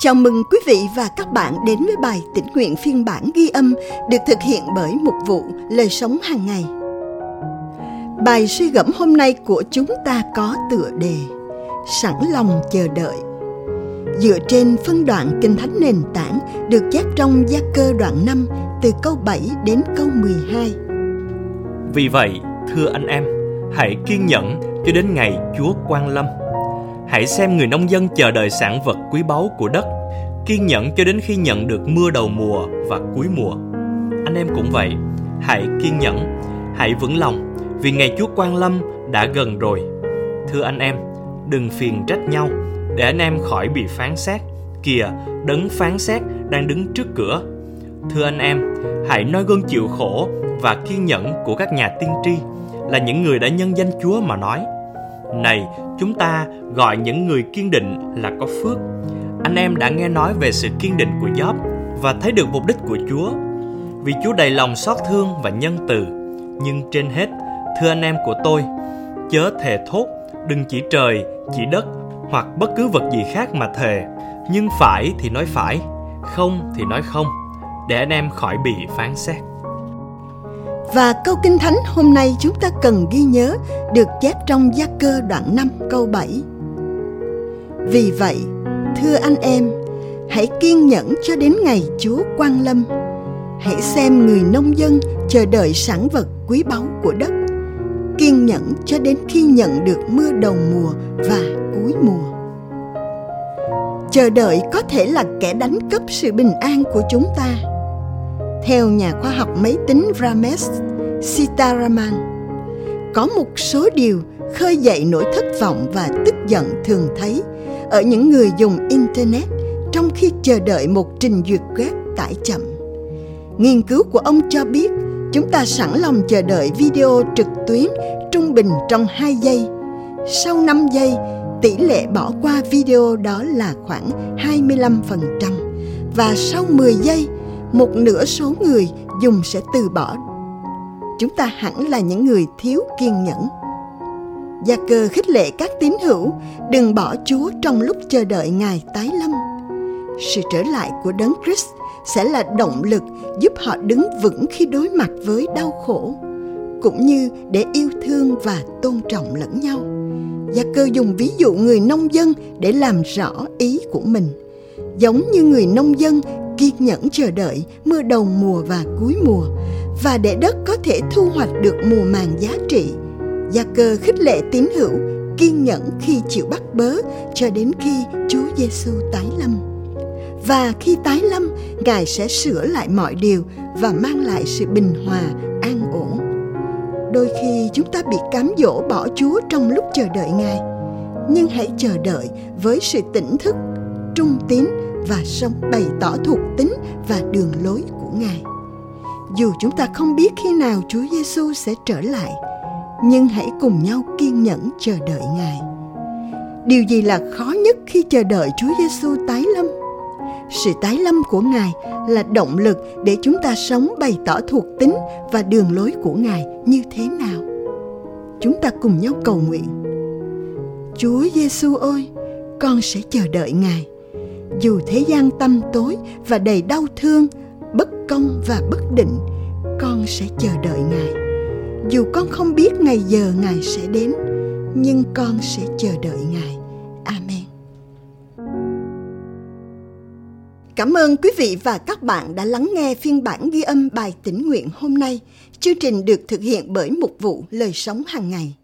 Chào mừng quý vị và các bạn đến với bài tĩnh nguyện phiên bản ghi âm được thực hiện bởi một vụ lời sống hàng ngày. Bài suy gẫm hôm nay của chúng ta có tựa đề Sẵn lòng chờ đợi. Dựa trên phân đoạn Kinh Thánh nền tảng được chép trong Gia Cơ đoạn 5 từ câu 7 đến câu 12. Vì vậy, thưa anh em, hãy kiên nhẫn cho đến ngày Chúa Quang Lâm. Hãy xem người nông dân chờ đợi sản vật quý báu của đất, kiên nhẫn cho đến khi nhận được mưa đầu mùa và cuối mùa. Anh em cũng vậy, hãy kiên nhẫn, hãy vững lòng, vì ngày Chúa Quang Lâm đã gần rồi. Thưa anh em, đừng phiền trách nhau, để anh em khỏi bị phán xét. Kìa, đấng phán xét đang đứng trước cửa. Thưa anh em, hãy nói gương chịu khổ và kiên nhẫn của các nhà tiên tri là những người đã nhân danh Chúa mà nói. Này, chúng ta gọi những người kiên định là có phước. Anh em đã nghe nói về sự kiên định của Job và thấy được mục đích của Chúa. Vì Chúa đầy lòng xót thương và nhân từ. Nhưng trên hết, thưa anh em của tôi, chớ thề thốt, đừng chỉ trời, chỉ đất hoặc bất cứ vật gì khác mà thề. Nhưng phải thì nói phải, không thì nói không, để anh em khỏi bị phán xét. Và câu Kinh Thánh hôm nay chúng ta cần ghi nhớ được chép trong Gia Cơ đoạn 5 câu 7. Vì vậy, thưa anh em, hãy kiên nhẫn cho đến ngày Chúa Quang Lâm. Hãy xem người nông dân chờ đợi sản vật quý báu của đất. Kiên nhẫn cho đến khi nhận được mưa đầu mùa và cuối mùa. Chờ đợi có thể là kẻ đánh cắp sự bình an của chúng ta theo nhà khoa học máy tính Ramesh Sitaraman, có một số điều khơi dậy nỗi thất vọng và tức giận thường thấy ở những người dùng Internet trong khi chờ đợi một trình duyệt web tải chậm. Nghiên cứu của ông cho biết chúng ta sẵn lòng chờ đợi video trực tuyến trung bình trong 2 giây. Sau 5 giây, tỷ lệ bỏ qua video đó là khoảng 25%. Và sau 10 giây, một nửa số người dùng sẽ từ bỏ. Chúng ta hẳn là những người thiếu kiên nhẫn. Gia cơ khích lệ các tín hữu, đừng bỏ chúa trong lúc chờ đợi ngài tái lâm. Sự trở lại của đấng christ sẽ là động lực giúp họ đứng vững khi đối mặt với đau khổ, cũng như để yêu thương và tôn trọng lẫn nhau. Gia cơ dùng ví dụ người nông dân để làm rõ ý của mình. Giống như người nông dân kiên nhẫn chờ đợi mưa đầu mùa và cuối mùa và để đất có thể thu hoạch được mùa màng giá trị. Gia cơ khích lệ tín hữu kiên nhẫn khi chịu bắt bớ cho đến khi Chúa Giêsu tái lâm. Và khi tái lâm, Ngài sẽ sửa lại mọi điều và mang lại sự bình hòa, an ổn. Đôi khi chúng ta bị cám dỗ bỏ Chúa trong lúc chờ đợi Ngài, nhưng hãy chờ đợi với sự tỉnh thức, trung tín và sống bày tỏ thuộc tính và đường lối của Ngài. Dù chúng ta không biết khi nào Chúa Giêsu sẽ trở lại, nhưng hãy cùng nhau kiên nhẫn chờ đợi Ngài. Điều gì là khó nhất khi chờ đợi Chúa Giêsu tái lâm? Sự tái lâm của Ngài là động lực để chúng ta sống bày tỏ thuộc tính và đường lối của Ngài như thế nào. Chúng ta cùng nhau cầu nguyện. Chúa Giêsu ơi, con sẽ chờ đợi Ngài dù thế gian tâm tối và đầy đau thương, bất công và bất định, con sẽ chờ đợi ngài dù con không biết ngày giờ ngài sẽ đến, nhưng con sẽ chờ đợi ngài amen Cảm ơn quý vị và các bạn đã lắng nghe phiên bản ghi âm bài tĩnh nguyện hôm nay. Chương trình được thực hiện bởi Mục vụ Lời Sống hàng ngày.